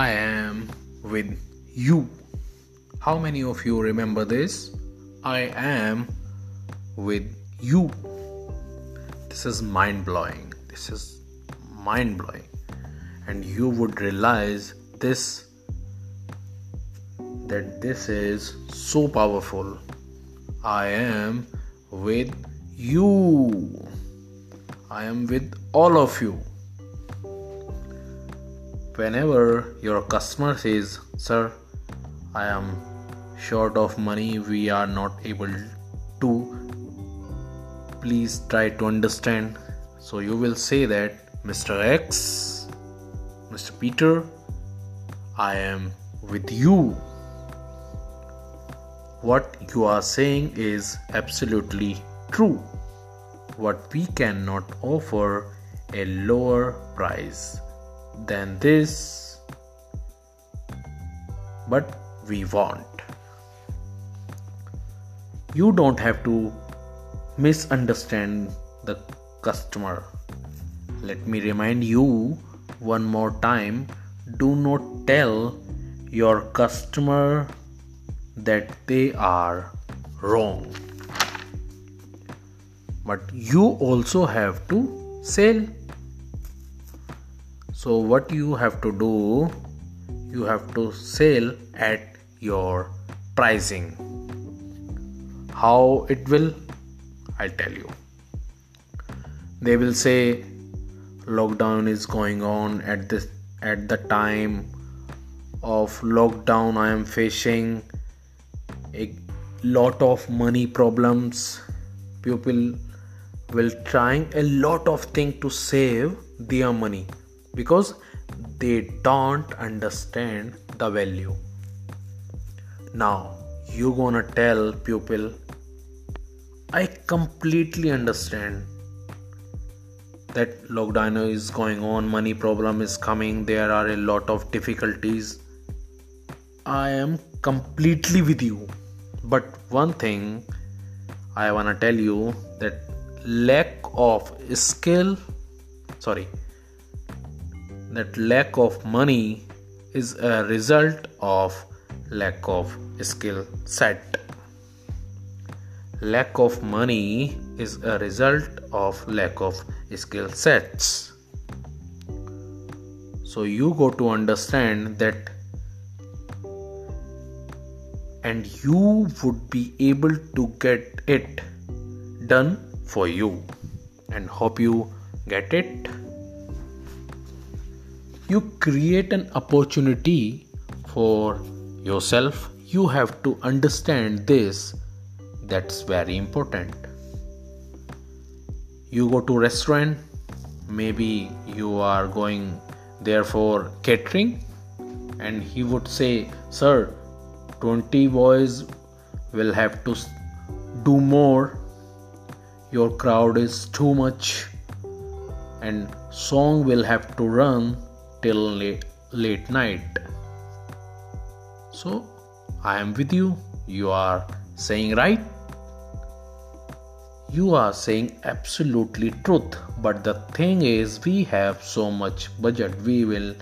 I am with you. How many of you remember this? I am with you. This is mind blowing. This is mind blowing. And you would realize this that this is so powerful. I am with you. I am with all of you. Whenever your customer says, Sir, I am short of money, we are not able to, please try to understand. So you will say that, Mr. X, Mr. Peter, I am with you. What you are saying is absolutely true. What we cannot offer a lower price than this, but we want. You don't have to misunderstand the customer. Let me remind you one more time do not tell your customer that they are wrong. But you also have to sell. So, what you have to do, you have to sell at your pricing. How it will, I'll tell you. They will say lockdown is going on at this at the time of lockdown i am facing a lot of money problems people will trying a lot of thing to save their money because they don't understand the value. Now you gonna tell pupil i completely understand that lockdown is going on money problem is coming there are a lot of difficulties. I am completely with you. But one thing i want to tell you that lack of skill sorry that lack of money is a result of lack of skill set. Lack of money is a result of lack of skill sets. So you go to understand that and you would be able to get it done for you. And hope you get it you create an opportunity for yourself. You have to understand this. That's very important. You go to restaurant. Maybe you are going there for catering. And he would say sir 20 boys will have to do more. Your crowd is too much. And song will have to run till late, late night. So i am with you. You are saying right. You are saying absolutely truth. But the thing is we have so much budget. We will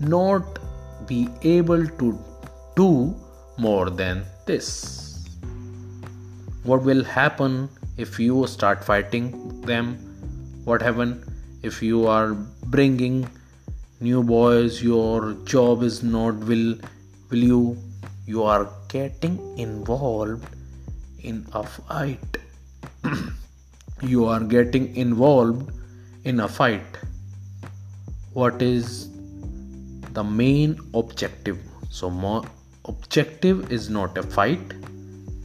not be able to do more than this. What will happen if you start fighting them? What happen if you are bringing new boys? Your job is not will will you you are getting involved in a fight. you are getting involved in a fight. What is the main objective? So more objective is not a fight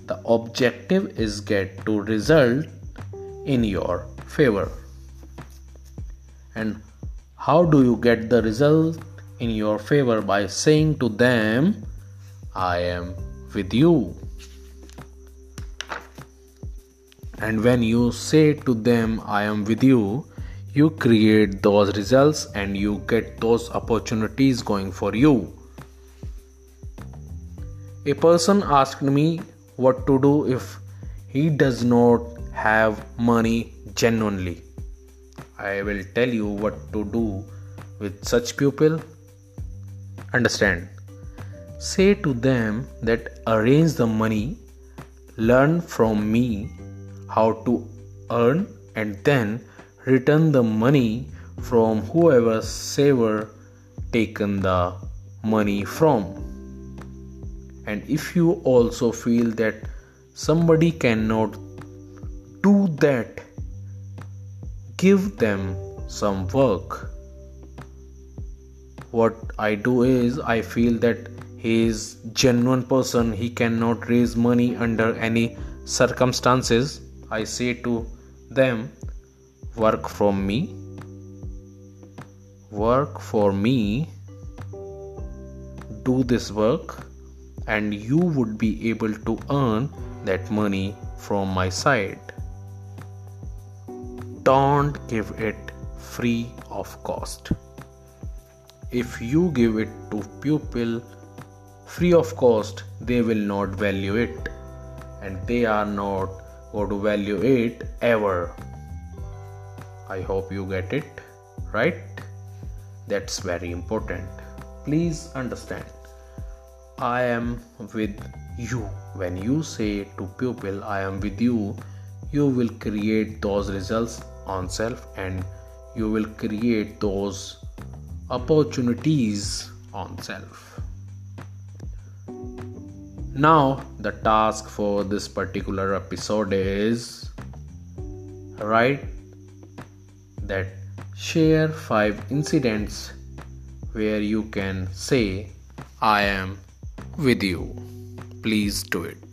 the objective is get to result in your favor and how do you get the result in your favor? By saying to them i am with you. And when you say to them i am with you you create those results and you get those opportunities going for you. A person asked me what to do if he does not have money genuinely. I will tell you what to do with such people. understand say to them that arrange the money learn from me how to earn and then return the money from whoever saver taken the money from and if you also feel that somebody cannot do that give them some work. What i do is i feel that he is genuine person. He cannot raise money under any circumstances. I say to them work from me. Work for me. Do this work and you would be able to earn that money from my side don't give it free of cost. If you give it to pupil free of cost they will not value it. And they are not going to value it ever. I hope you get it right. That's very important. Please understand. I am with you. When you say to pupil i am with you you will create those results on self and you will create those opportunities on self now the task for this particular episode is write that Share 5 incidents where you can say, I am with you. Please do it.